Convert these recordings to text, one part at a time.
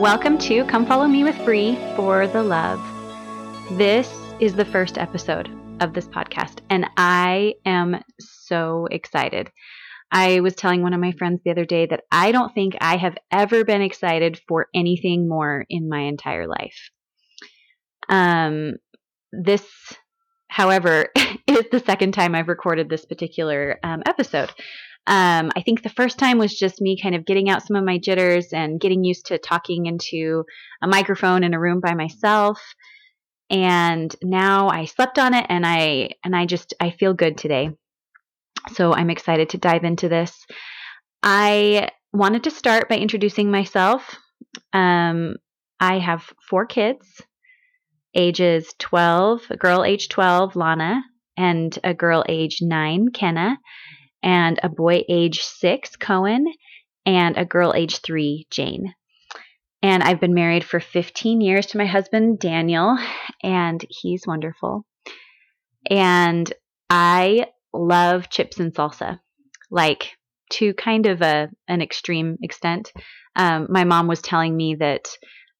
Welcome to Come Follow Me with Bree for the Love. This is the first episode of this podcast, and I am so excited. I was telling one of my friends the other day that I don't think I have ever been excited for anything more in my entire life. Um, this, however, is the second time I've recorded this particular um, episode. Um, I think the first time was just me kind of getting out some of my jitters and getting used to talking into a microphone in a room by myself. And now I slept on it and I and I just I feel good today. So I'm excited to dive into this. I wanted to start by introducing myself. Um, I have four kids, ages 12, a girl age 12, Lana, and a girl age 9, Kenna, and a boy age 6, Cohen, and a girl age 3, Jane. And I've been married for 15 years to my husband, Daniel, and he's wonderful. And I love chips and salsa, like to kind of a an extreme extent. Um, my mom was telling me that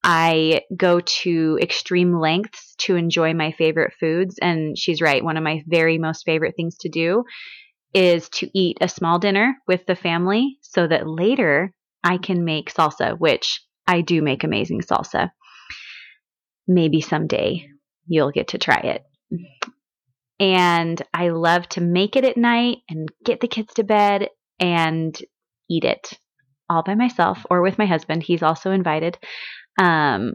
I go to extreme lengths to enjoy my favorite foods, and she's right. One of my very most favorite things to do is to eat a small dinner with the family, so that later I can make salsa, which I do make amazing salsa. Maybe someday you'll get to try it. And I love to make it at night and get the kids to bed and eat it all by myself or with my husband. He's also invited. Um,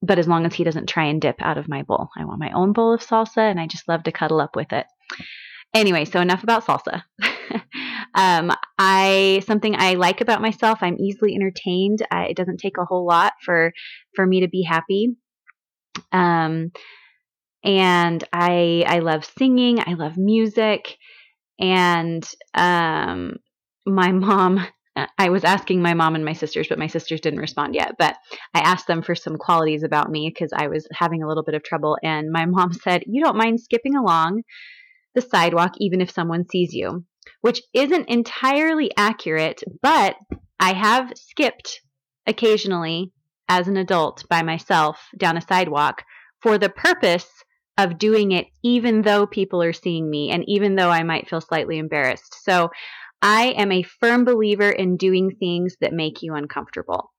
but as long as he doesn't try and dip out of my bowl, I want my own bowl of salsa and I just love to cuddle up with it. Anyway, so enough about salsa. um, I something I like about myself. I'm easily entertained. I, it doesn't take a whole lot for for me to be happy. Um, and I I love singing. I love music, and um, my mom. I was asking my mom and my sisters, but my sisters didn't respond yet. But I asked them for some qualities about me because I was having a little bit of trouble. And my mom said, You don't mind skipping along the sidewalk even if someone sees you, which isn't entirely accurate, but I have skipped occasionally as an adult by myself down a sidewalk for the purpose of doing it even though people are seeing me and even though I might feel slightly embarrassed. So I am a firm believer in doing things that make you uncomfortable.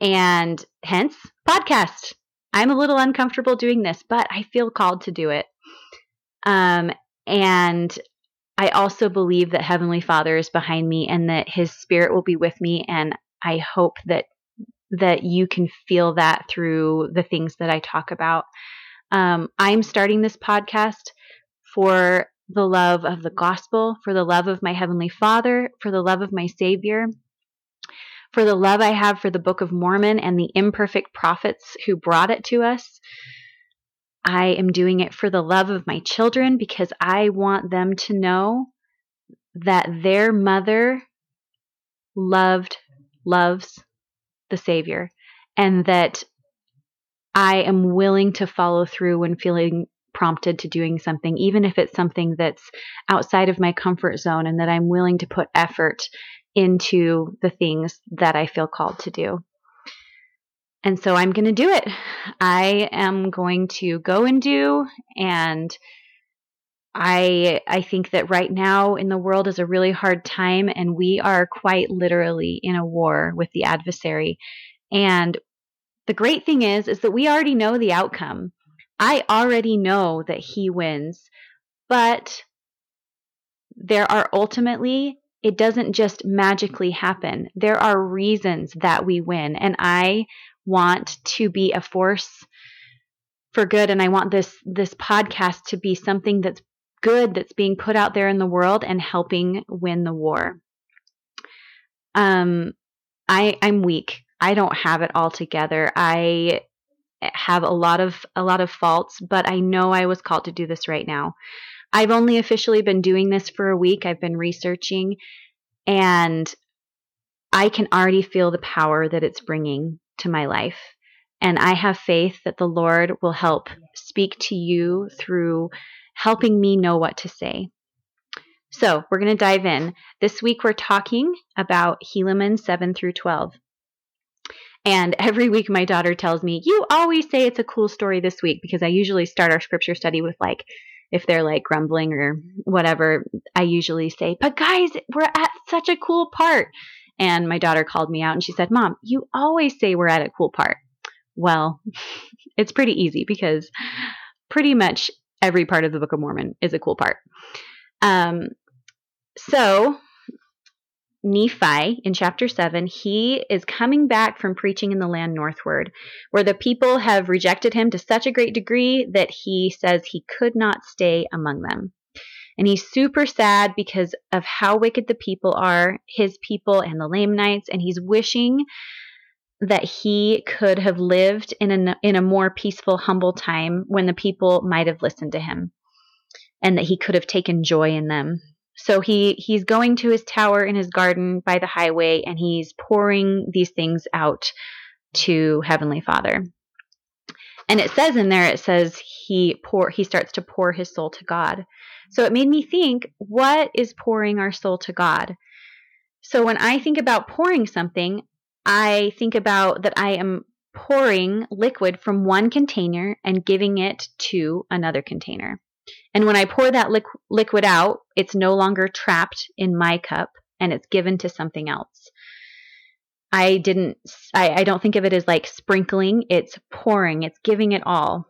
And hence, podcast. I'm a little uncomfortable doing this, but I feel called to do it. Um, and I also believe that Heavenly Father is behind me and that His Spirit will be with me. And I hope that that you can feel that through the things that I talk about. Um, I'm starting this podcast for the love of the gospel, for the love of my Heavenly Father, for the love of my Savior, for the love I have for the Book of Mormon and the imperfect prophets who brought it to us. I am doing it for the love of my children because I want them to know that their mother loved, loves the Savior, and that I am willing to follow through when feeling prompted to doing something, even if it's something that's outside of my comfort zone, and that I'm willing to put effort into the things that I feel called to do. And so I'm going to do it. I am going to go and do and I I think that right now in the world is a really hard time and we are quite literally in a war with the adversary. And the great thing is is that we already know the outcome. I already know that he wins. But there are ultimately it doesn't just magically happen. There are reasons that we win and I want to be a force for good and I want this this podcast to be something that's good that's being put out there in the world and helping win the war. Um I I'm weak. I don't have it all together. I have a lot of a lot of faults, but I know I was called to do this right now. I've only officially been doing this for a week. I've been researching and I can already feel the power that it's bringing to my life. And I have faith that the Lord will help speak to you through helping me know what to say. So, we're going to dive in. This week we're talking about Helaman 7 through 12. And every week, my daughter tells me, You always say it's a cool story this week because I usually start our scripture study with like, if they're like grumbling or whatever, I usually say, But guys, we're at such a cool part. And my daughter called me out and she said, Mom, you always say we're at a cool part. Well, it's pretty easy because pretty much every part of the Book of Mormon is a cool part. Um, so Nephi in chapter 7, he is coming back from preaching in the land northward, where the people have rejected him to such a great degree that he says he could not stay among them. And he's super sad because of how wicked the people are, his people and the Lamanites, and he's wishing that he could have lived in a, in a more peaceful, humble time when the people might have listened to him and that he could have taken joy in them. So he he's going to his tower in his garden by the highway and he's pouring these things out to heavenly father. And it says in there it says he pour he starts to pour his soul to God. So it made me think what is pouring our soul to God? So when I think about pouring something, I think about that I am pouring liquid from one container and giving it to another container. And when I pour that liqu- liquid out, it's no longer trapped in my cup and it's given to something else. I didn't, I, I don't think of it as like sprinkling, it's pouring, it's giving it all.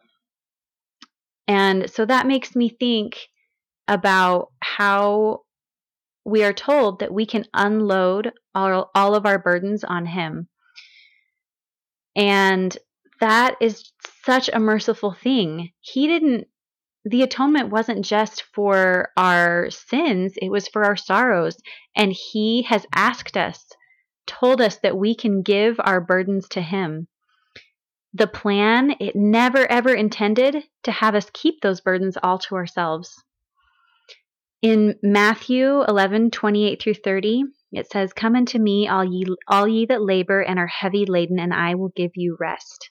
And so that makes me think about how we are told that we can unload all, all of our burdens on Him. And that is such a merciful thing. He didn't the atonement wasn't just for our sins, it was for our sorrows. And He has asked us, told us that we can give our burdens to Him. The plan, it never ever intended to have us keep those burdens all to ourselves. In Matthew 11, 28 through 30, it says, Come unto me, all ye, all ye that labor and are heavy laden, and I will give you rest.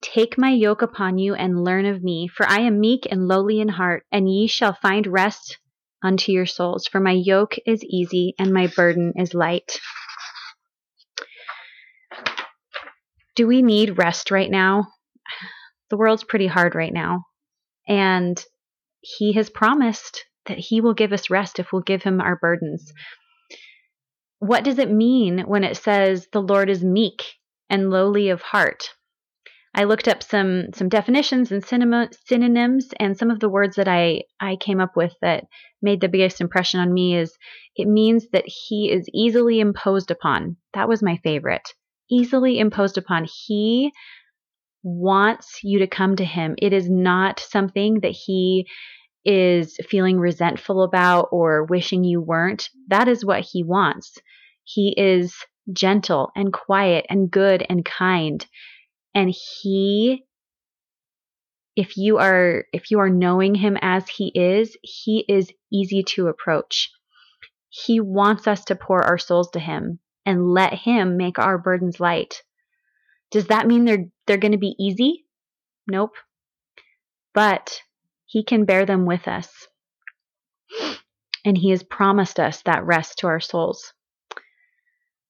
Take my yoke upon you and learn of me, for I am meek and lowly in heart, and ye shall find rest unto your souls. For my yoke is easy and my burden is light. Do we need rest right now? The world's pretty hard right now. And He has promised that He will give us rest if we'll give Him our burdens. What does it mean when it says the Lord is meek and lowly of heart? I looked up some some definitions and synonyms, and some of the words that I I came up with that made the biggest impression on me is it means that he is easily imposed upon. That was my favorite. Easily imposed upon. He wants you to come to him. It is not something that he is feeling resentful about or wishing you weren't. That is what he wants. He is gentle and quiet and good and kind and he if you are if you are knowing him as he is he is easy to approach he wants us to pour our souls to him and let him make our burdens light does that mean they're they're going to be easy nope but he can bear them with us and he has promised us that rest to our souls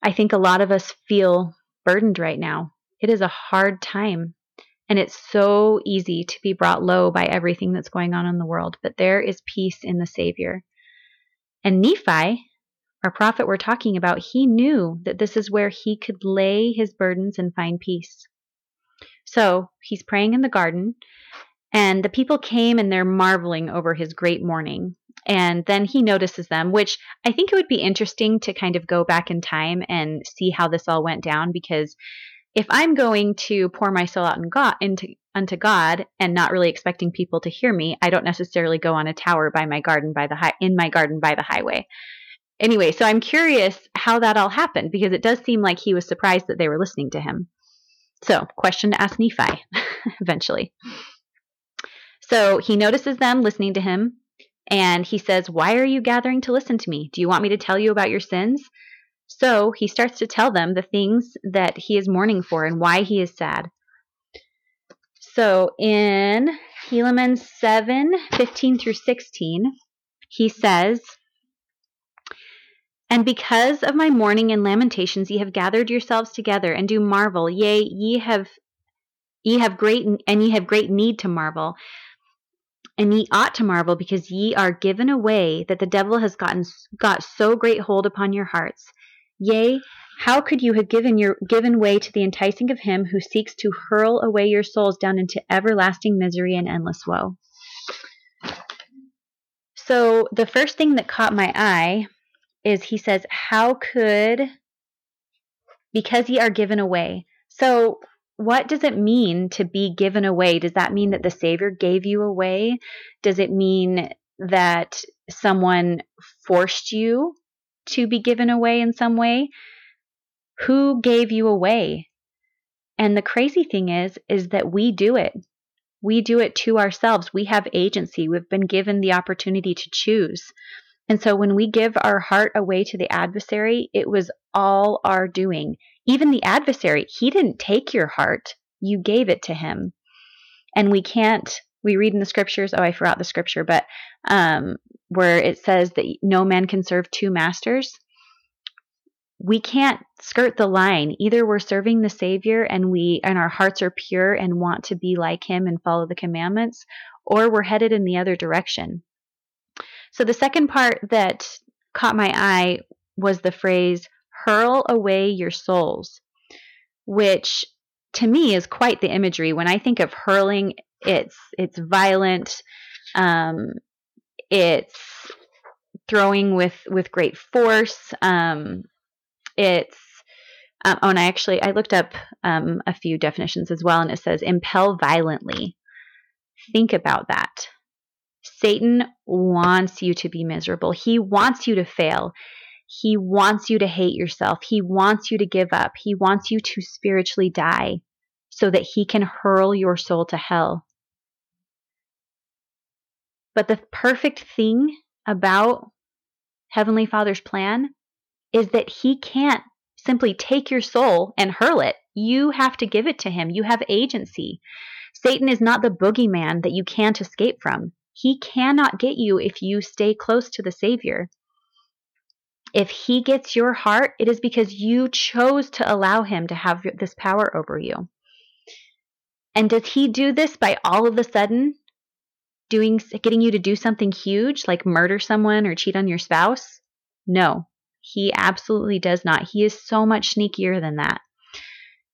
i think a lot of us feel burdened right now it is a hard time. And it's so easy to be brought low by everything that's going on in the world. But there is peace in the Savior. And Nephi, our prophet we're talking about, he knew that this is where he could lay his burdens and find peace. So he's praying in the garden, and the people came and they're marveling over his great mourning. And then he notices them, which I think it would be interesting to kind of go back in time and see how this all went down because if I'm going to pour my soul out in God, into unto God and not really expecting people to hear me, I don't necessarily go on a tower by my garden by the in my garden by the highway. Anyway, so I'm curious how that all happened because it does seem like he was surprised that they were listening to him. So, question to ask Nephi eventually. So he notices them listening to him and he says, Why are you gathering to listen to me? Do you want me to tell you about your sins? So he starts to tell them the things that he is mourning for and why he is sad. So in Helaman 7 15 through 16, he says, And because of my mourning and lamentations, ye have gathered yourselves together and do marvel. Yea, ye have ye have great and ye have great need to marvel. And ye ought to marvel because ye are given away that the devil has gotten got so great hold upon your hearts. Yea, how could you have given your given way to the enticing of him who seeks to hurl away your souls down into everlasting misery and endless woe? So the first thing that caught my eye is he says, How could, because ye are given away. So, what does it mean to be given away? Does that mean that the Savior gave you away? Does it mean that someone forced you to be given away in some way? Who gave you away? And the crazy thing is, is that we do it. We do it to ourselves. We have agency. We've been given the opportunity to choose. And so when we give our heart away to the adversary, it was all our doing. Even the adversary, he didn't take your heart, you gave it to him. And we can't, we read in the scriptures, oh, I forgot the scripture, but um, where it says that no man can serve two masters. We can't skirt the line. Either we're serving the Savior and we and our hearts are pure and want to be like him and follow the commandments, or we're headed in the other direction. So the second part that caught my eye was the phrase, hurl away your souls, which to me is quite the imagery. When I think of hurling, it's it's violent, um, it's throwing with with great force. Um, it's um, oh, and I actually I looked up um, a few definitions as well, and it says impel violently. Think about that. Satan wants you to be miserable. He wants you to fail. He wants you to hate yourself. He wants you to give up. He wants you to spiritually die so that he can hurl your soul to hell. But the perfect thing about Heavenly Father's plan is that he can't simply take your soul and hurl it. You have to give it to him. You have agency. Satan is not the boogeyman that you can't escape from. He cannot get you if you stay close to the Savior. If he gets your heart, it is because you chose to allow him to have this power over you. And does he do this by all of a sudden doing getting you to do something huge like murder someone or cheat on your spouse? No. He absolutely does not. He is so much sneakier than that.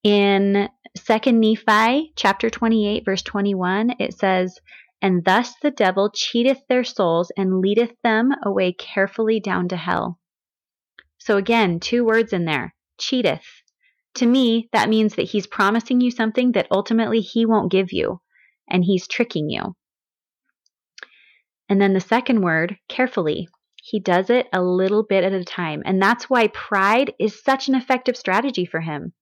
In 2 Nephi chapter 28 verse 21 it says and thus the devil cheateth their souls and leadeth them away carefully down to hell. So again, two words in there cheateth. To me, that means that he's promising you something that ultimately he won't give you, and he's tricking you. And then the second word, carefully. He does it a little bit at a time. And that's why pride is such an effective strategy for him.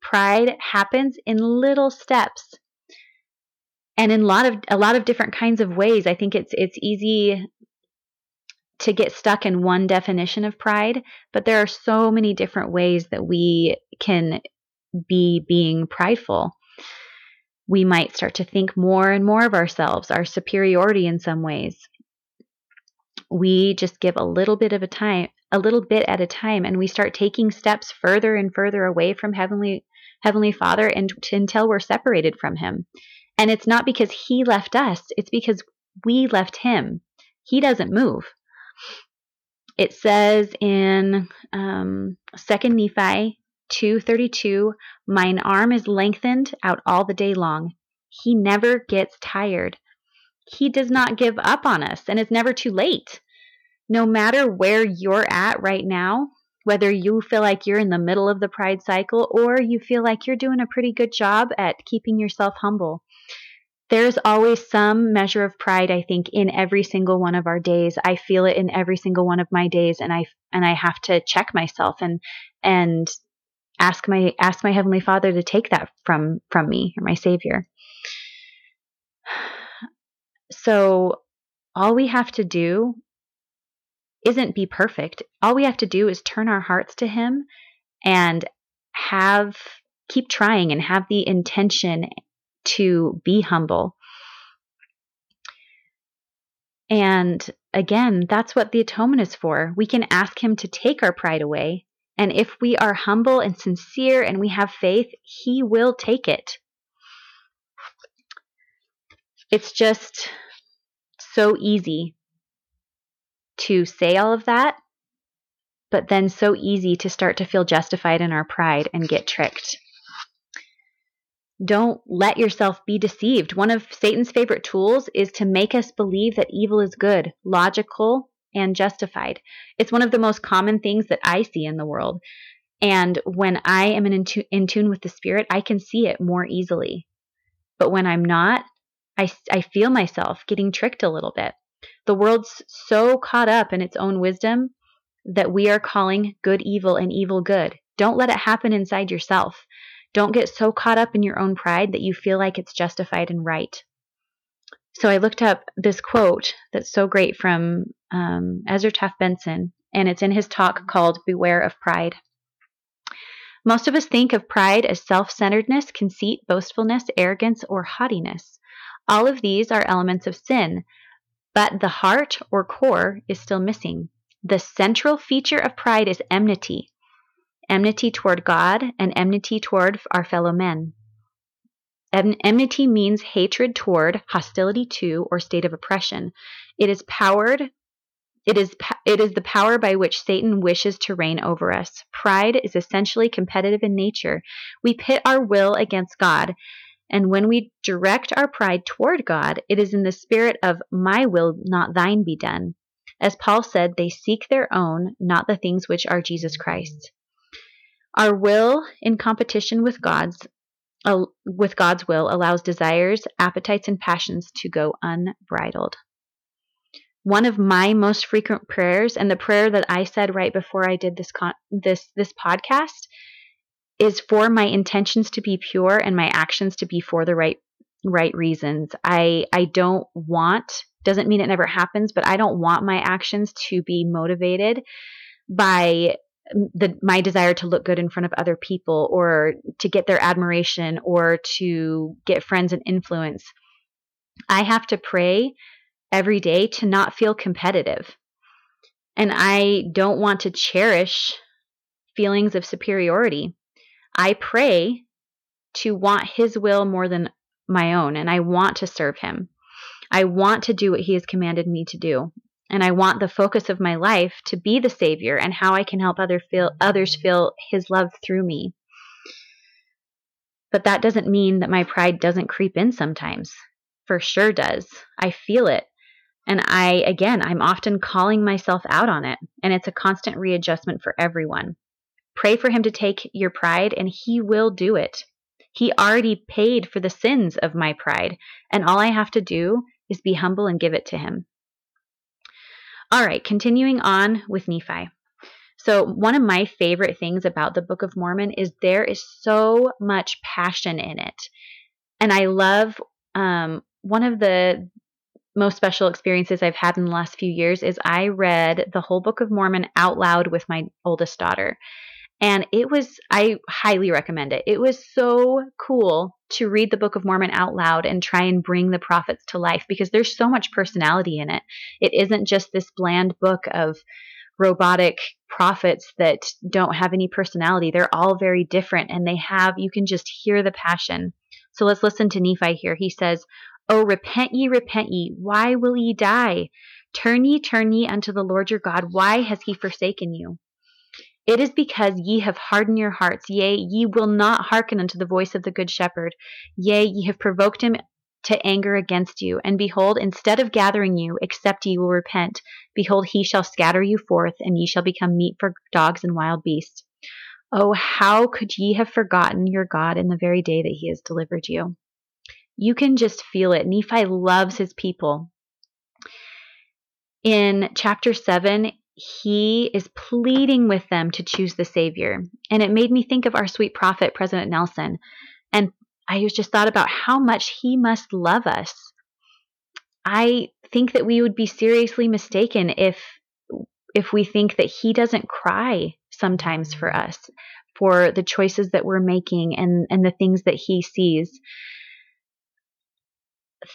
Pride happens in little steps and in a lot of a lot of different kinds of ways i think it's it's easy to get stuck in one definition of pride but there are so many different ways that we can be being prideful we might start to think more and more of ourselves our superiority in some ways we just give a little bit of a time a little bit at a time and we start taking steps further and further away from heavenly heavenly father and until we're separated from him and it's not because he left us, it's because we left him. He doesn't move. It says in um, 2 Nephi 2:32, "Mine arm is lengthened out all the day long. He never gets tired. He does not give up on us, and it's never too late. No matter where you're at right now, whether you feel like you're in the middle of the pride cycle or you feel like you're doing a pretty good job at keeping yourself humble, there's always some measure of pride i think in every single one of our days. I feel it in every single one of my days and i and i have to check myself and and ask my ask my heavenly father to take that from from me or my savior. So all we have to do isn't be perfect. All we have to do is turn our hearts to him and have keep trying and have the intention to be humble. And again, that's what the atonement is for. We can ask Him to take our pride away. And if we are humble and sincere and we have faith, He will take it. It's just so easy to say all of that, but then so easy to start to feel justified in our pride and get tricked. Don't let yourself be deceived. One of Satan's favorite tools is to make us believe that evil is good, logical, and justified. It's one of the most common things that I see in the world. And when I am in, tu- in tune with the Spirit, I can see it more easily. But when I'm not, I, I feel myself getting tricked a little bit. The world's so caught up in its own wisdom that we are calling good evil and evil good. Don't let it happen inside yourself. Don't get so caught up in your own pride that you feel like it's justified and right. So I looked up this quote that's so great from um, Ezra Taft Benson, and it's in his talk called Beware of Pride. Most of us think of pride as self centeredness, conceit, boastfulness, arrogance, or haughtiness. All of these are elements of sin, but the heart or core is still missing. The central feature of pride is enmity, enmity toward God, and enmity toward our fellow men. enmity means hatred toward, hostility to, or state of oppression. It is powered it is, it is the power by which Satan wishes to reign over us. Pride is essentially competitive in nature. We pit our will against God, and when we direct our pride toward God, it is in the spirit of my will, not thine, be done. As Paul said, they seek their own, not the things which are Jesus Christ. Our will in competition with God's uh, with God's will allows desires, appetites, and passions to go unbridled. One of my most frequent prayers, and the prayer that I said right before I did this con- this this podcast, is for my intentions to be pure and my actions to be for the right right reasons. I I don't want doesn't mean it never happens, but I don't want my actions to be motivated by the my desire to look good in front of other people or to get their admiration or to get friends and influence. I have to pray every day to not feel competitive. And I don't want to cherish feelings of superiority. I pray to want his will more than my own and I want to serve him. I want to do what he has commanded me to do and I want the focus of my life to be the Savior and how I can help other feel, others feel His love through me. But that doesn't mean that my pride doesn't creep in sometimes. For sure does. I feel it. And I, again, I'm often calling myself out on it, and it's a constant readjustment for everyone. Pray for Him to take your pride, and He will do it. He already paid for the sins of my pride, and all I have to do is be humble and give it to Him. All right, continuing on with Nephi. So, one of my favorite things about the Book of Mormon is there is so much passion in it. And I love um, one of the most special experiences I've had in the last few years is I read the whole Book of Mormon out loud with my oldest daughter. And it was, I highly recommend it. It was so cool to read the Book of Mormon out loud and try and bring the prophets to life because there's so much personality in it. It isn't just this bland book of robotic prophets that don't have any personality. They're all very different and they have, you can just hear the passion. So let's listen to Nephi here. He says, Oh, repent ye, repent ye. Why will ye die? Turn ye, turn ye unto the Lord your God. Why has he forsaken you? It is because ye have hardened your hearts, yea, ye will not hearken unto the voice of the good shepherd. Yea, ye have provoked him to anger against you. And behold, instead of gathering you, except ye will repent, behold, he shall scatter you forth, and ye shall become meat for dogs and wild beasts. Oh, how could ye have forgotten your God in the very day that he has delivered you? You can just feel it. Nephi loves his people. In chapter 7, he is pleading with them to choose the Savior. And it made me think of our sweet prophet, President Nelson. And I just thought about how much he must love us. I think that we would be seriously mistaken if if we think that he doesn't cry sometimes for us for the choices that we're making and and the things that he sees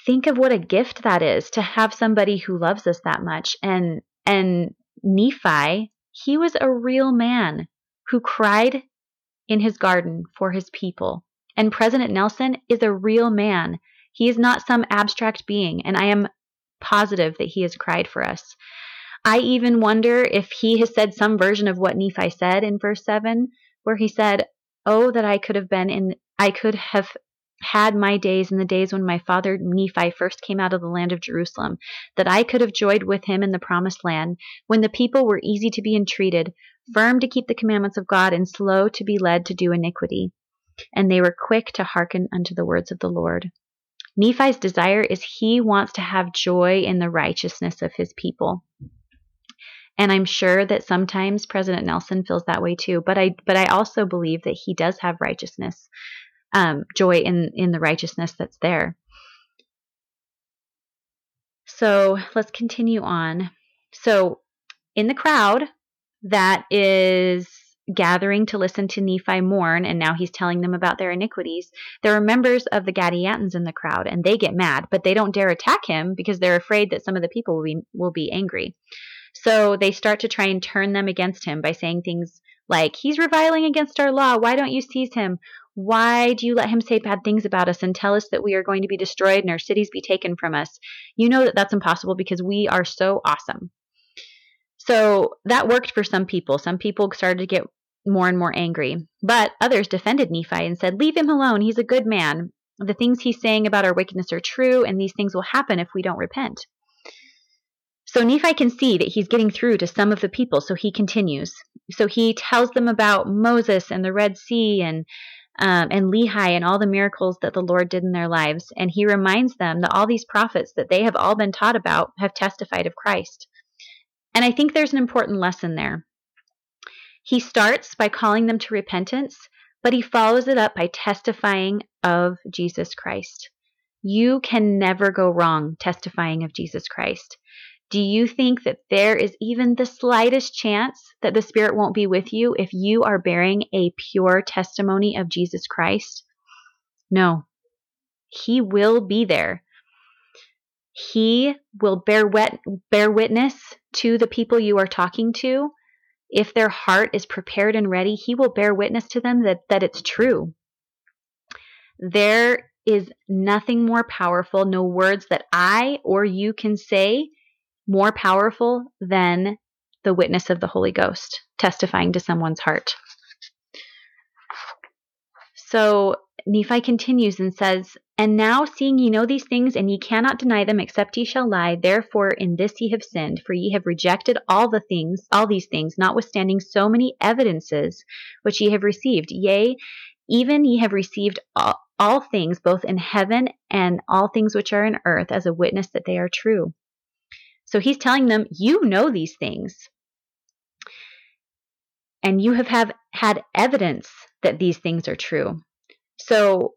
think of what a gift that is to have somebody who loves us that much. And and Nephi, he was a real man who cried in his garden for his people. And President Nelson is a real man. He is not some abstract being, and I am positive that he has cried for us. I even wonder if he has said some version of what Nephi said in verse 7, where he said, Oh, that I could have been in, I could have had my days in the days when my father Nephi first came out of the land of Jerusalem, that I could have joyed with him in the promised land, when the people were easy to be entreated, firm to keep the commandments of God, and slow to be led to do iniquity. And they were quick to hearken unto the words of the Lord. Nephi's desire is he wants to have joy in the righteousness of his people. And I'm sure that sometimes President Nelson feels that way too. But I but I also believe that he does have righteousness um, joy in in the righteousness that's there. So let's continue on. So in the crowd that is gathering to listen to Nephi mourn, and now he's telling them about their iniquities. There are members of the Gadiantons in the crowd, and they get mad, but they don't dare attack him because they're afraid that some of the people will be, will be angry. So they start to try and turn them against him by saying things like, He's reviling against our law. Why don't you seize him? Why do you let him say bad things about us and tell us that we are going to be destroyed and our cities be taken from us? You know that that's impossible because we are so awesome. So that worked for some people. Some people started to get more and more angry. But others defended Nephi and said, Leave him alone. He's a good man. The things he's saying about our wickedness are true, and these things will happen if we don't repent. So Nephi can see that he's getting through to some of the people, so he continues. So he tells them about Moses and the Red Sea and um, and Lehi and all the miracles that the Lord did in their lives. And he reminds them that all these prophets that they have all been taught about have testified of Christ. And I think there's an important lesson there. He starts by calling them to repentance, but he follows it up by testifying of Jesus Christ. You can never go wrong testifying of Jesus Christ. Do you think that there is even the slightest chance that the Spirit won't be with you if you are bearing a pure testimony of Jesus Christ? No. He will be there. He will bear, wet, bear witness to the people you are talking to. If their heart is prepared and ready, He will bear witness to them that, that it's true. There is nothing more powerful, no words that I or you can say more powerful than the witness of the Holy Ghost testifying to someone's heart. So Nephi continues and says, And now, seeing ye know these things, and ye cannot deny them, except ye shall lie, therefore in this ye have sinned, for ye have rejected all the things, all these things, notwithstanding so many evidences which ye have received. Yea, even ye have received all, all things, both in heaven and all things which are in earth, as a witness that they are true. So he's telling them, you know these things. And you have, have had evidence that these things are true. So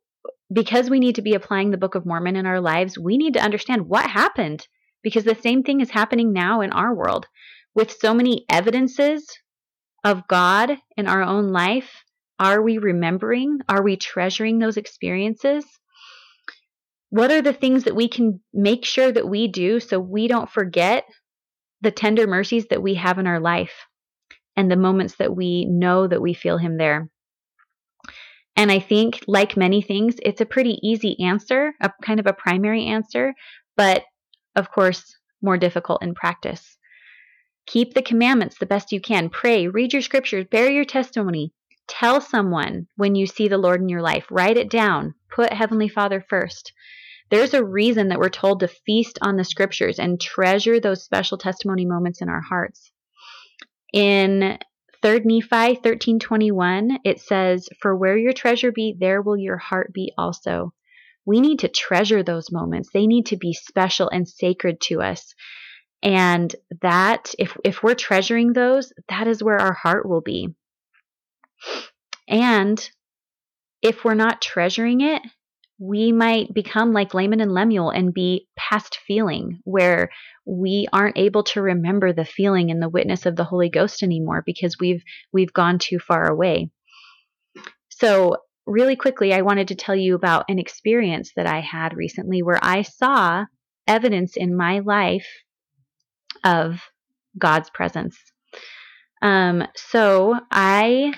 because we need to be applying the Book of Mormon in our lives, we need to understand what happened because the same thing is happening now in our world. With so many evidences of God in our own life, are we remembering? Are we treasuring those experiences? What are the things that we can make sure that we do so we don't forget the tender mercies that we have in our life and the moments that we know that we feel him there? And i think like many things it's a pretty easy answer a kind of a primary answer but of course more difficult in practice. Keep the commandments the best you can. Pray read your scriptures bear your testimony. Tell someone when you see the lord in your life. Write it down. Put heavenly father first there's a reason that we're told to feast on the scriptures and treasure those special testimony moments in our hearts. In 3 Nephi 13:21 it says, "For where your treasure be, there will your heart be also." We need to treasure those moments. They need to be special and sacred to us. And that if if we're treasuring those, that is where our heart will be. And if we're not treasuring it, we might become like Laman and Lemuel and be past feeling, where we aren't able to remember the feeling and the witness of the Holy Ghost anymore because we've we've gone too far away. So really quickly, I wanted to tell you about an experience that I had recently where I saw evidence in my life of God's presence. Um, so I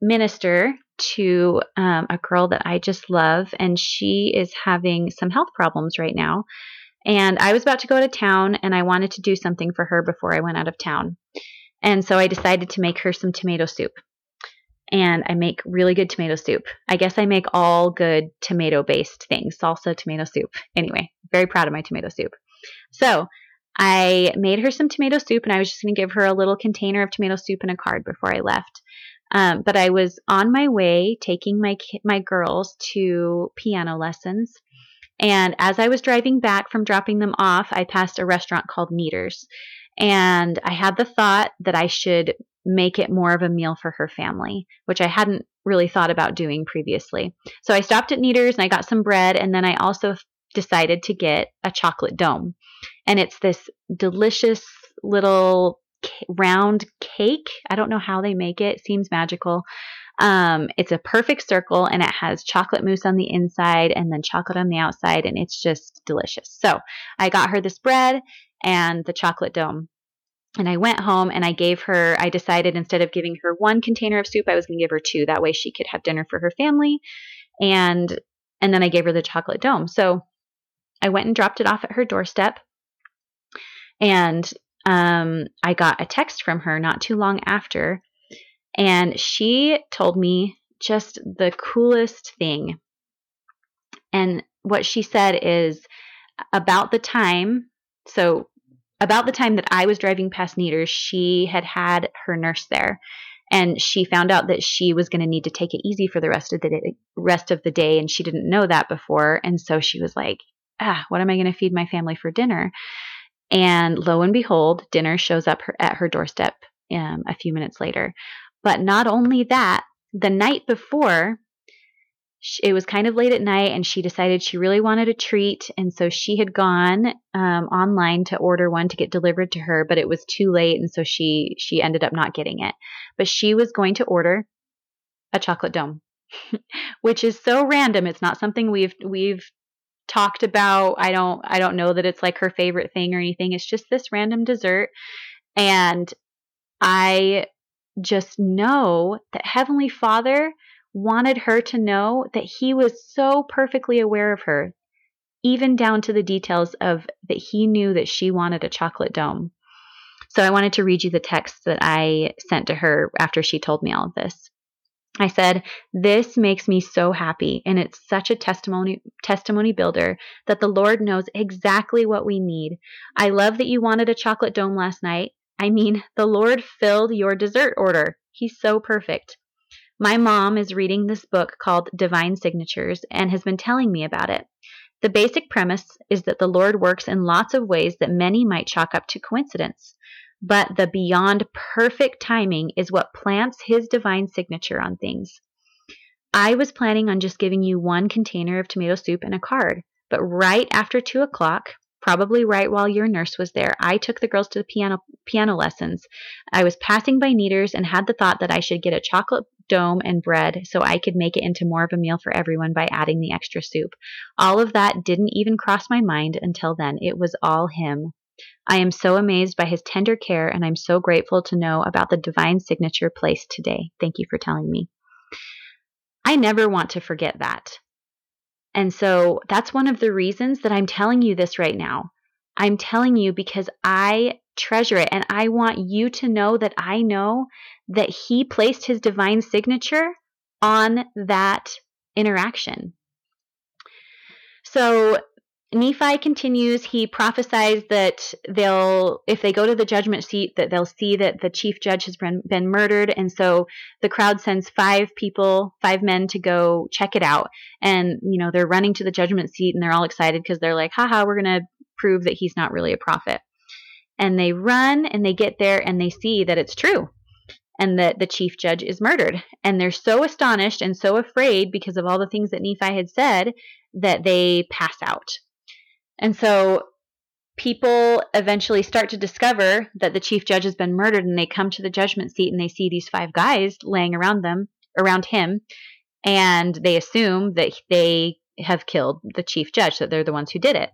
minister to um, a girl that I just love, and she is having some health problems right now. And I was about to go to town, and I wanted to do something for her before I went out of town. And so I decided to make her some tomato soup. And I make really good tomato soup. I guess I make all good tomato based things salsa, tomato soup. Anyway, very proud of my tomato soup. So I made her some tomato soup, and I was just going to give her a little container of tomato soup and a card before I left. Um, but I was on my way taking my my girls to piano lessons, and as I was driving back from dropping them off, I passed a restaurant called Neaters, and I had the thought that I should make it more of a meal for her family, which I hadn't really thought about doing previously. So I stopped at Neaters and I got some bread, and then I also decided to get a chocolate dome, and it's this delicious little round cake. I don't know how they make it. seems magical. Um, it's a perfect circle and it has chocolate mousse on the inside and then chocolate on the outside, and it's just delicious. So I got her this bread and the chocolate dome. And I went home and I gave her, I decided instead of giving her one container of soup, I was going to give her two. That way she could have dinner for her family. And, and then I gave her the chocolate dome. So I went and dropped it off at her doorstep. And um, I got a text from her not too long after, and she told me just the coolest thing. And what she said is about the time, so about the time that I was driving past Neaters, she had had her nurse there. And she found out that she was going to need to take it easy for the rest of the day, rest of the day, and she didn't know that before. And so she was like, "Ah, what am I going to feed my family for dinner?" And lo and behold, dinner shows up at her doorstep um, a few minutes later. But not only that, the night before, it was kind of late at night and she decided she really wanted a treat. And so she had gone um, online to order one to get delivered to her, but it was too late. And so she, she ended up not getting it. But she was going to order a chocolate dome, which is so random. It's not something we've, we've talked about. I don't I don't know that it's like her favorite thing or anything. It's just this random dessert and I just know that heavenly Father wanted her to know that he was so perfectly aware of her even down to the details of that he knew that she wanted a chocolate dome. So I wanted to read you the text that I sent to her after she told me all of this. I said, This makes me so happy, and it's such a testimony testimony builder that the Lord knows exactly what we need. I love that you wanted a chocolate dome last night. I mean, the Lord filled your dessert order. He's so perfect. My mom is reading this book called Divine Signatures and has been telling me about it. The basic premise is that the Lord works in lots of ways that many might chalk up to coincidence but the beyond perfect timing is what plants his divine signature on things. I was planning on just giving you one container of tomato soup and a card, but right after two o'clock, probably right while your nurse was there, I took the girls to the piano piano lessons. I was passing by Neaters and had the thought that I should get a chocolate dome and bread so I could make it into more of a meal for everyone by adding the extra soup. All of that didn't even cross my mind until then. It was all him. I am so amazed by his tender care, and I'm so grateful to know about the divine signature placed today. Thank you for telling me. I never want to forget that. And so that's one of the reasons that I'm telling you this right now. I'm telling you because I treasure it and I want you to know that I know that he placed his divine signature on that interaction. So Nephi continues, he prophesies that they'll, if they go to the judgment seat, that they'll see that the chief judge has been, been murdered. And so the crowd sends five people, five men to go check it out. And, you know, they're running to the judgment seat and they're all excited because they're like, haha, we're going to prove that he's not really a prophet. And they run and they get there and they see that it's true and that the chief judge is murdered. And they're so astonished and so afraid because of all the things that Nephi had said that they pass out. And so people eventually start to discover that the chief judge has been murdered and they come to the judgment seat and they see these five guys laying around them around him and they assume that they have killed the chief judge, that they're the ones who did it.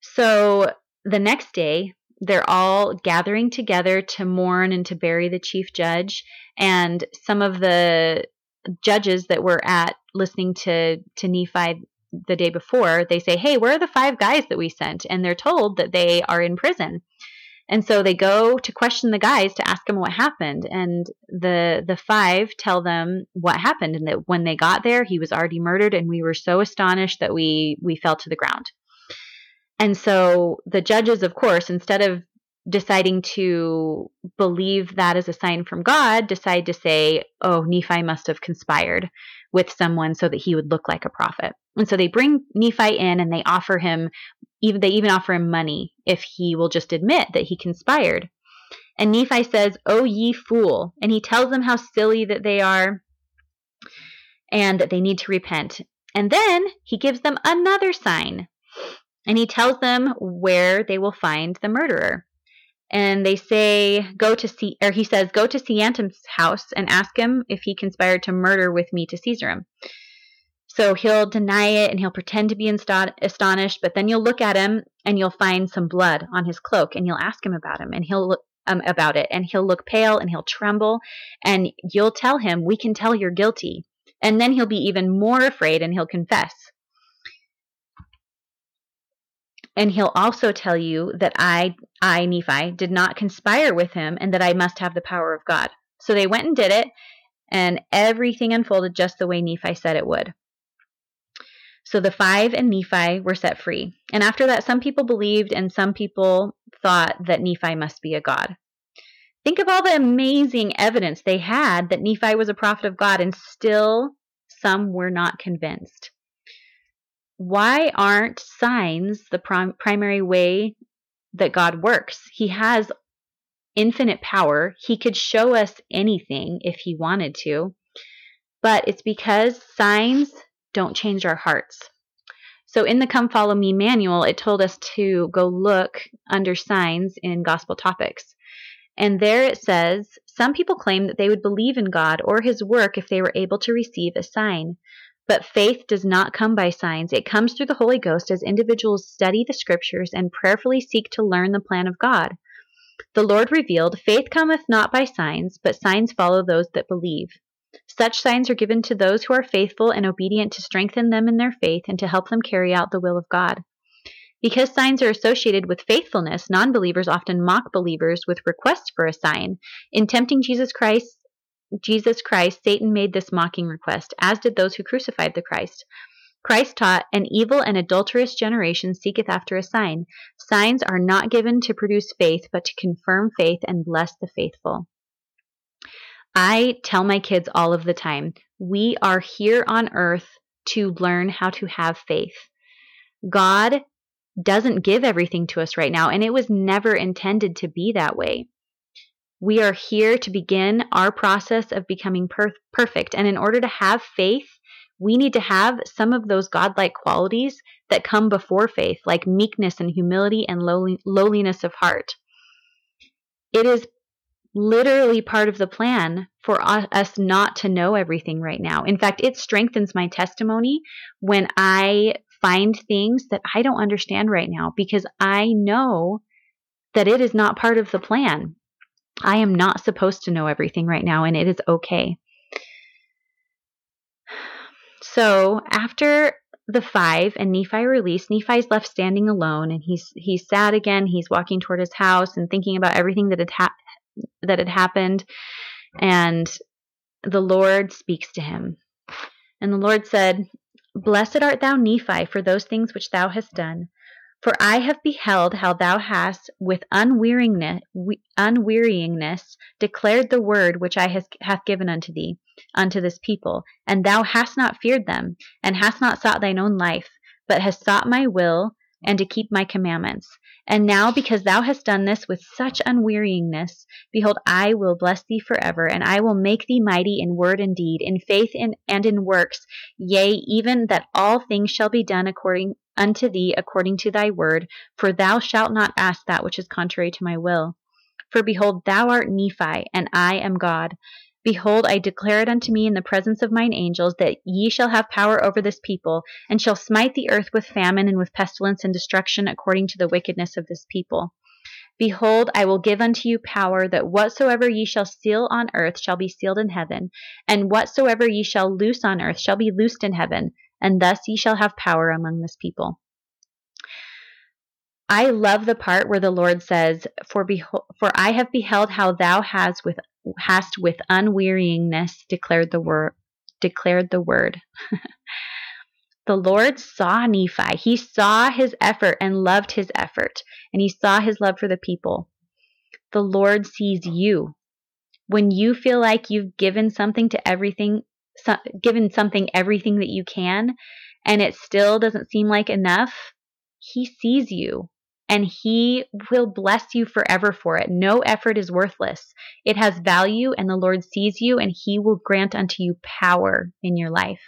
So the next day, they're all gathering together to mourn and to bury the chief judge. And some of the judges that were at listening to, to Nephi the day before, they say, Hey, where are the five guys that we sent? And they're told that they are in prison. And so they go to question the guys to ask them what happened. And the the five tell them what happened and that when they got there, he was already murdered and we were so astonished that we we fell to the ground. And so the judges, of course, instead of deciding to believe that as a sign from God, decide to say, oh, Nephi must have conspired with someone so that he would look like a prophet. And so they bring Nephi in and they offer him, even they even offer him money if he will just admit that he conspired. And Nephi says, "Oh ye fool!" And he tells them how silly that they are and that they need to repent. And then he gives them another sign. And he tells them where they will find the murderer and they say go to see or he says go to Seantum's house and ask him if he conspired to murder with me to seize him. So he'll deny it and he'll pretend to be astonished, but then you'll look at him and you'll find some blood on his cloak and you'll ask him about him and he'll look um, about it and he'll look pale and he'll tremble and you'll tell him we can tell you're guilty and then he'll be even more afraid and he'll confess and he'll also tell you that I, I, Nephi, did not conspire with him and that I must have the power of God. So they went and did it, and everything unfolded just the way Nephi said it would. So the five and Nephi were set free. And after that, some people believed and some people thought that Nephi must be a god. Think of all the amazing evidence they had that Nephi was a prophet of God, and still some were not convinced why aren't signs the prim- primary way that God works? He has infinite power. He could show us anything if he wanted to, but it's because signs don't change our hearts. So in the Come Follow Me manual, it told us to go look under signs in gospel topics. And there it says, some people claim that they would believe in God or his work if they were able to receive a sign. But faith does not come by signs. It comes through the Holy Ghost as individuals study the scriptures and prayerfully seek to learn the plan of God. The Lord revealed, Faith cometh not by signs, but signs follow those that believe. Such signs are given to those who are faithful and obedient to strengthen them in their faith and to help them carry out the will of God. Because signs are associated with faithfulness, non believers often mock believers with requests for a sign. In tempting Jesus Christ Jesus Christ, Satan made this mocking request, as did those who crucified the Christ. Christ taught, An evil and adulterous generation seeketh after a sign. Signs are not given to produce faith, but to confirm faith and bless the faithful. I tell my kids all of the time we are here on earth to learn how to have faith. God doesn't give everything to us right now, and it was never intended to be that way. We are here to begin our process of becoming per- perfect. And in order to have faith, we need to have some of those godlike qualities that come before faith, like meekness and humility and lowly- lowliness of heart. It is literally part of the plan for us not to know everything right now. In fact, it strengthens my testimony when I find things that I don't understand right now because I know that it is not part of the plan. I am not supposed to know everything right now, and it is okay. So after the five and Nephi released, Nephi's left standing alone, and he's he's sad again. He's walking toward his house and thinking about everything that had ha- that had happened, and the Lord speaks to him, and the Lord said, "Blessed art thou, Nephi, for those things which thou hast done." For I have beheld how thou hast with unwearyingness, unwearyingness declared the word which I has, hath given unto thee, unto this people, and thou hast not feared them, and hast not sought thine own life, but hast sought my will, and to keep my commandments. And now, because thou hast done this with such unwearyingness, behold, I will bless thee forever, and I will make thee mighty in word and deed, in faith and in works, yea, even that all things shall be done according unto thee according to thy word, for thou shalt not ask that which is contrary to my will. For behold, thou art Nephi, and I am God. Behold, I declare it unto me in the presence of mine angels that ye shall have power over this people, and shall smite the earth with famine and with pestilence and destruction according to the wickedness of this people. Behold, I will give unto you power that whatsoever ye shall seal on earth shall be sealed in heaven, and whatsoever ye shall loose on earth shall be loosed in heaven, and thus ye shall have power among this people. I love the part where the Lord says, "For behold, for I have beheld how thou hast with hast with unwearyingness declared the word declared the word." the Lord saw Nephi. He saw his effort and loved his effort, and he saw his love for the people. The Lord sees you. When you feel like you've given something to everything, so, given something everything that you can, and it still doesn't seem like enough, he sees you and He will bless you forever for it. No effort is worthless. It has value, and the Lord sees you, and He will grant unto you power in your life.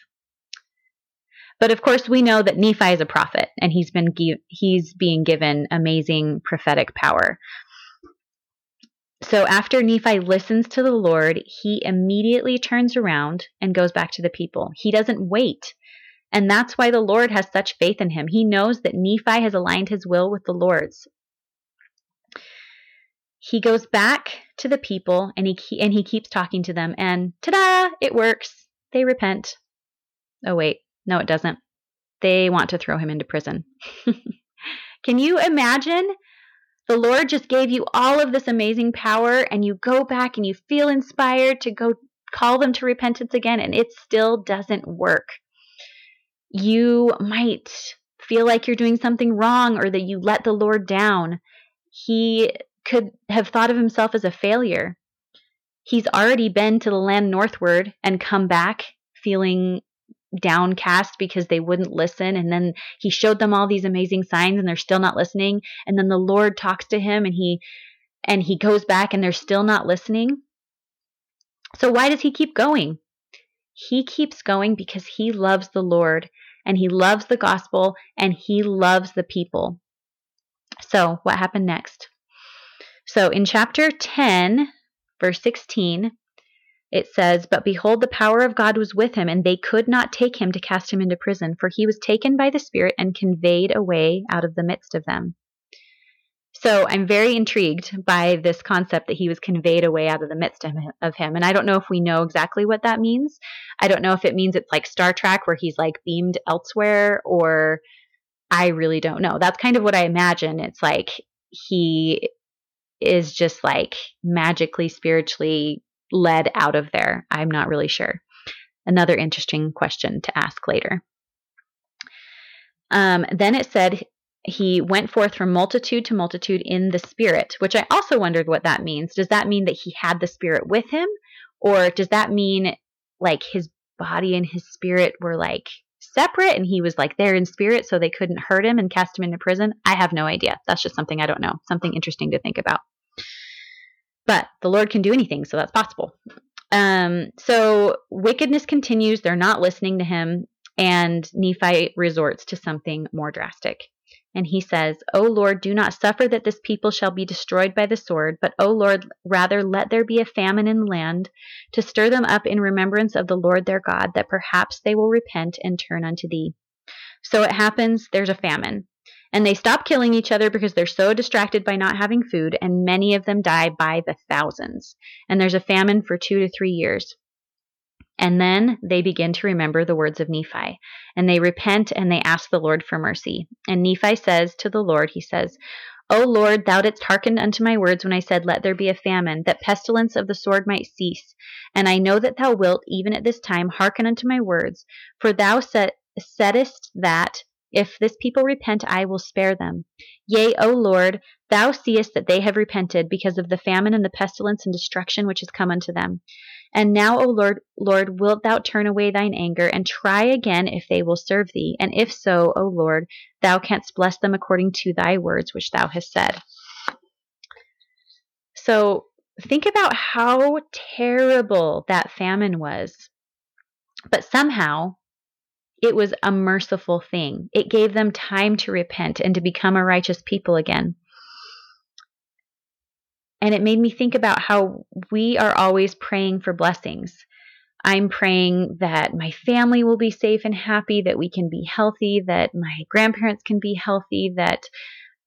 But of course, we know that Nephi is a prophet, and he's been he's being given amazing prophetic power. So after Nephi listens to the Lord, he immediately turns around and goes back to the people. He doesn't wait and that's why the Lord has such faith in him. He knows that Nephi has aligned his will with the Lord's. He goes back to the people and he and he keeps talking to them and ta-da, it works. They repent. Oh wait, no it doesn't. They want to throw him into prison. Can you imagine? The Lord just gave you all of this amazing power and you go back and you feel inspired to go call them to repentance again and it still doesn't work you might feel like you're doing something wrong or that you let the Lord down. He could have thought of himself as a failure. He's already been to the land northward and come back feeling downcast because they wouldn't listen. And then he showed them all these amazing signs and they're still not listening. And then the Lord talks to him and he and he goes back and they're still not listening. So why does he keep going? He keeps going because he loves the Lord and he loves the gospel and he loves the people. So, what happened next? So, in chapter 10, verse 16, it says, But behold, the power of God was with him, and they could not take him to cast him into prison, for he was taken by the Spirit and conveyed away out of the midst of them. So I'm very intrigued by this concept that he was conveyed away out of the midst of him. And I don't know if we know exactly what that means. I don't know if it means it's like Star Trek where he's like beamed elsewhere or I really don't know. That's kind of what I imagine. It's like he is just like magically, spiritually led out of there. I'm not really sure. Another interesting question to ask later. Um, then it said he went forth from multitude to multitude in the spirit, which I also wondered what that means. Does that mean that he had the spirit with him? Or does that mean like his body and his spirit were like separate and he was like there in spirit so they couldn't hurt him and cast him into prison? I have no idea. That's just something I don't know. Something interesting to think about. But the Lord can do anything, so that's possible. Um, so wickedness continues. They're not listening to him. And Nephi resorts to something more drastic. And he says, O Lord, do not suffer that this people shall be destroyed by the sword, but, O Lord, rather let there be a famine in the land, to stir them up in remembrance of the Lord their God, that perhaps they will repent and turn unto thee. So it happens, there's a famine. And they stop killing each other because they're so distracted by not having food, and many of them die by the thousands. And there's a famine for two to three years. And then they begin to remember the words of Nephi, and they repent and they ask the Lord for mercy. And Nephi says to the Lord, he says, O Lord, thou didst hearken unto my words when I said, Let there be a famine, that pestilence of the sword might cease. And I know that thou wilt, even at this time, hearken unto my words, for thou saidst that if this people repent, I will spare them. Yea, O Lord, thou seest that they have repented because of the famine and the pestilence and destruction which has come unto them. And now, O Lord, Lord, wilt thou turn away thine anger and try again if they will serve thee? And if so, O Lord, thou canst bless them according to thy words which thou hast said. So think about how terrible that famine was. But somehow it was a merciful thing. It gave them time to repent and to become a righteous people again. And it made me think about how we are always praying for blessings. I'm praying that my family will be safe and happy, that we can be healthy, that my grandparents can be healthy, that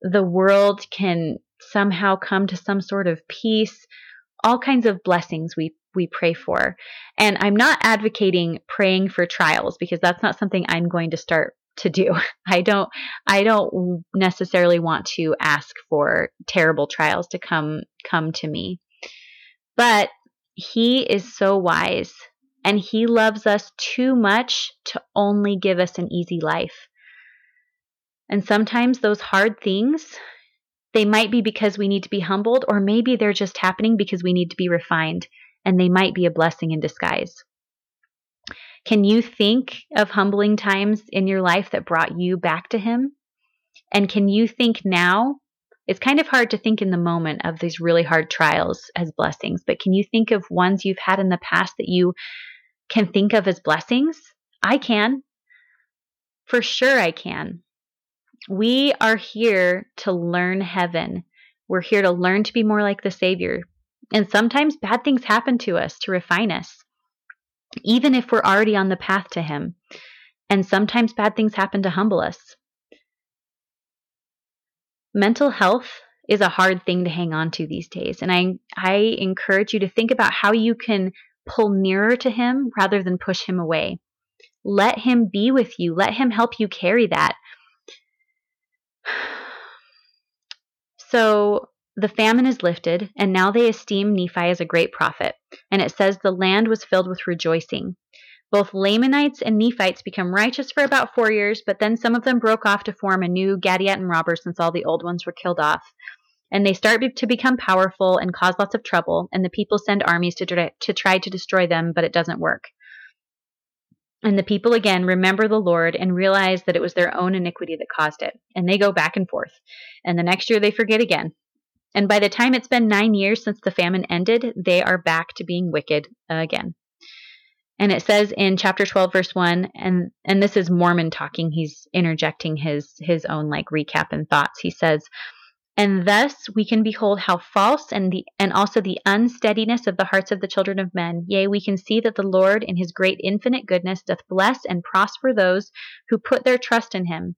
the world can somehow come to some sort of peace. All kinds of blessings we we pray for. And I'm not advocating praying for trials because that's not something I'm going to start to do. I don't I don't necessarily want to ask for terrible trials to come come to me. But he is so wise and he loves us too much to only give us an easy life. And sometimes those hard things they might be because we need to be humbled or maybe they're just happening because we need to be refined and they might be a blessing in disguise. Can you think of humbling times in your life that brought you back to Him? And can you think now? It's kind of hard to think in the moment of these really hard trials as blessings, but can you think of ones you've had in the past that you can think of as blessings? I can. For sure, I can. We are here to learn heaven. We're here to learn to be more like the Savior. And sometimes bad things happen to us to refine us even if we're already on the path to Him. And sometimes bad things happen to humble us. Mental health is a hard thing to hang on to these days. And I, I encourage you to think about how you can pull nearer to Him rather than push Him away. Let Him be with you, let Him help you carry that. So, the famine is lifted, and now they esteem Nephi as a great prophet. And it says the land was filled with rejoicing. Both Lamanites and Nephites become righteous for about four years, but then some of them broke off to form a new Gadianton robber since all the old ones were killed off. And they start to become powerful and cause lots of trouble, and the people send armies to, to try to destroy them, but it doesn't work. And the people again remember the Lord and realize that it was their own iniquity that caused it. And they go back and forth. And the next year they forget again. And by the time it's been nine years since the famine ended, they are back to being wicked again. And it says in chapter 12, verse 1, and, and this is Mormon talking. He's interjecting his, his own like recap and thoughts. He says, and thus we can behold how false and the and also the unsteadiness of the hearts of the children of men. Yea, we can see that the Lord in his great infinite goodness doth bless and prosper those who put their trust in him.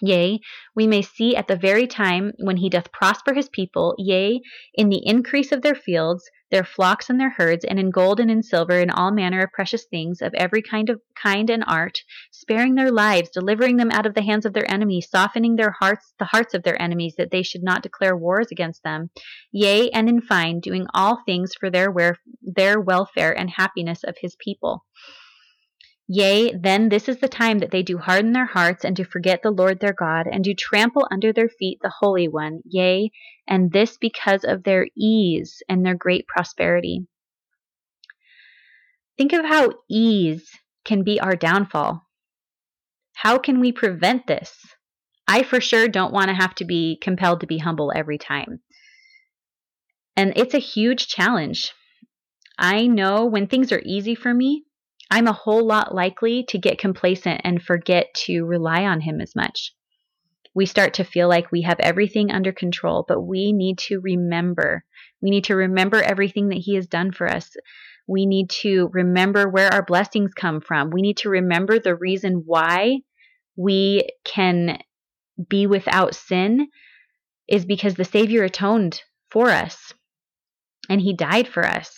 Yea, we may see at the very time when he doth prosper his people, yea, in the increase of their fields, their flocks and their herds, and in gold and in silver, and all manner of precious things of every kind of kind and art, sparing their lives, delivering them out of the hands of their enemies, softening their hearts, the hearts of their enemies, that they should not declare wars against them. Yea, and in fine, doing all things for their, their welfare and happiness of his people. Yea, then this is the time that they do harden their hearts and do forget the Lord their God and do trample under their feet the Holy One. Yea, and this because of their ease and their great prosperity. Think of how ease can be our downfall. How can we prevent this? I for sure don't want to have to be compelled to be humble every time. And it's a huge challenge. I know when things are easy for me, I'm a whole lot likely to get complacent and forget to rely on Him as much. We start to feel like we have everything under control, but we need to remember. We need to remember everything that He has done for us. We need to remember where our blessings come from. We need to remember the reason why we can be without sin is because the Savior atoned for us and He died for us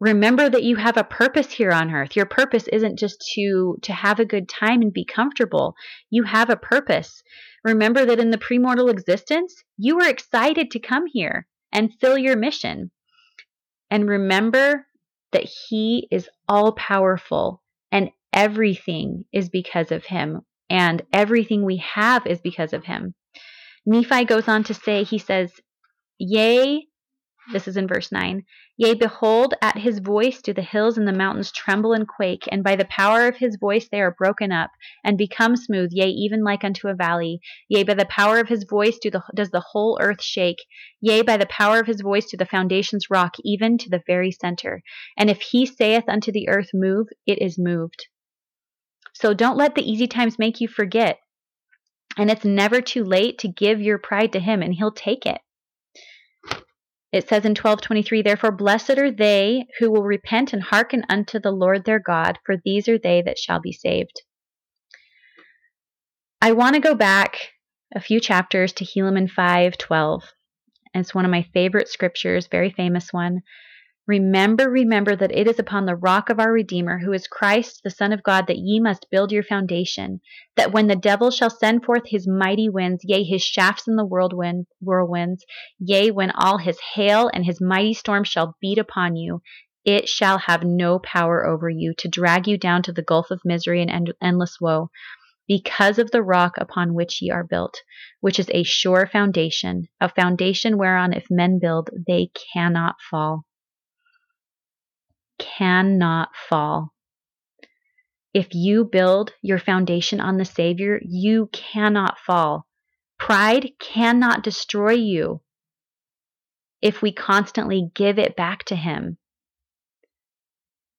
remember that you have a purpose here on earth. Your purpose isn't just to to have a good time and be comfortable. You have a purpose. Remember that in the premortal existence you were excited to come here and fill your mission. And remember that he is all powerful and everything is because of him and everything we have is because of him. Nephi goes on to say he says yea this is in verse 9. Yea, behold, at his voice do the hills and the mountains tremble and quake, and by the power of his voice they are broken up, and become smooth, yea, even like unto a valley. Yea, by the power of his voice do the, does the whole earth shake. Yea, by the power of his voice do the foundations rock, even to the very center. And if he saith unto the earth, Move, it is moved. So don't let the easy times make you forget. And it's never too late to give your pride to him, and he'll take it. It says in 1223, Therefore blessed are they who will repent and hearken unto the Lord their God, for these are they that shall be saved. I want to go back a few chapters to Helaman 5:12. It's one of my favorite scriptures, very famous one. Remember, remember that it is upon the rock of our Redeemer, who is Christ, the Son of God, that ye must build your foundation, that when the devil shall send forth his mighty winds, yea, his shafts in the whirlwind, whirlwinds, yea, when all his hail and his mighty storm shall beat upon you, it shall have no power over you to drag you down to the gulf of misery and end- endless woe, because of the rock upon which ye are built, which is a sure foundation, a foundation whereon if men build, they cannot fall cannot fall. If you build your foundation on the Savior, you cannot fall. Pride cannot destroy you if we constantly give it back to Him.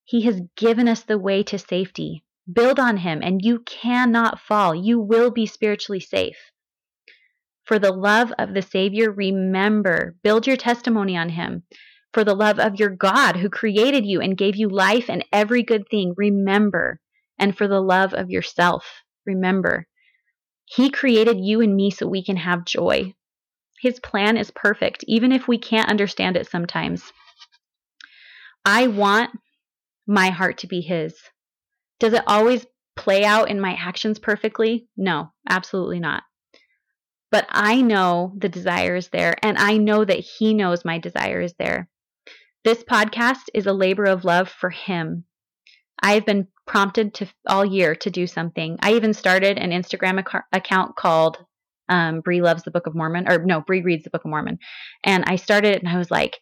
He has given us the way to safety. Build on Him, and you cannot fall. You will be spiritually safe. For the love of the Savior, remember, build your testimony on Him for the love of your God who created you and gave you life and every good thing. Remember. And for the love of yourself. Remember. He created you and me so we can have joy. His plan is perfect, even if we can't understand it sometimes. I want my heart to be His. Does it always play out in my actions perfectly? No, absolutely not. But I know the desire is there, and I know that He knows my desire is there. This podcast is a labor of love for him. I have been prompted to all year to do something. I even started an Instagram ac- account called um, Bree loves the Book of Mormon, or no, Bree reads the Book of Mormon, and I started it, and I was like,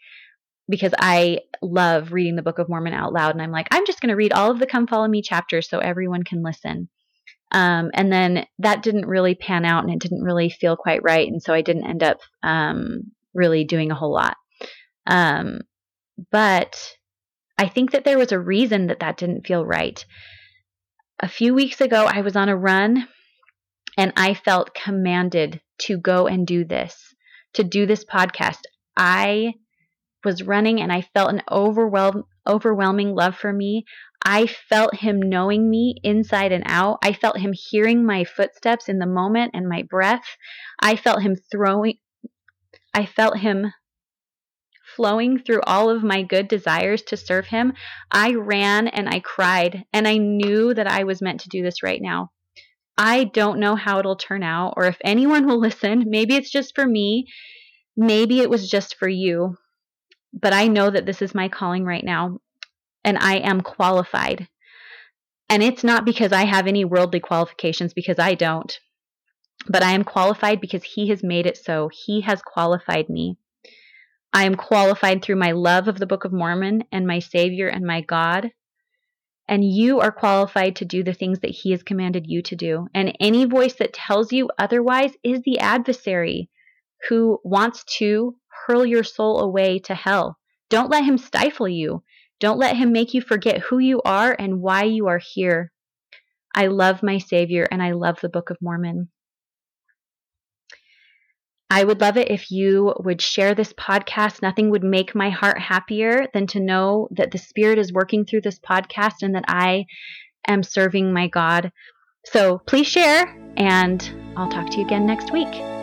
because I love reading the Book of Mormon out loud, and I'm like, I'm just going to read all of the Come Follow Me chapters so everyone can listen. Um, and then that didn't really pan out, and it didn't really feel quite right, and so I didn't end up um, really doing a whole lot. Um, but I think that there was a reason that that didn't feel right. A few weeks ago, I was on a run and I felt commanded to go and do this, to do this podcast. I was running and I felt an overwhelm, overwhelming love for me. I felt him knowing me inside and out. I felt him hearing my footsteps in the moment and my breath. I felt him throwing, I felt him flowing through all of my good desires to serve him, I ran and I cried, and I knew that I was meant to do this right now. I don't know how it'll turn out or if anyone will listen. Maybe it's just for me. Maybe it was just for you. But I know that this is my calling right now, and I am qualified. And it's not because I have any worldly qualifications, because I don't. But I am qualified because He has made it so. He has qualified me. I am qualified through my love of the Book of Mormon and my Savior and my God. And you are qualified to do the things that He has commanded you to do. And any voice that tells you otherwise is the adversary who wants to hurl your soul away to hell. Don't let him stifle you. Don't let him make you forget who you are and why you are here. I love my Savior and I love the Book of Mormon. I would love it if you would share this podcast. Nothing would make my heart happier than to know that the Spirit is working through this podcast and that I am serving my God. So please share, and I'll talk to you again next week.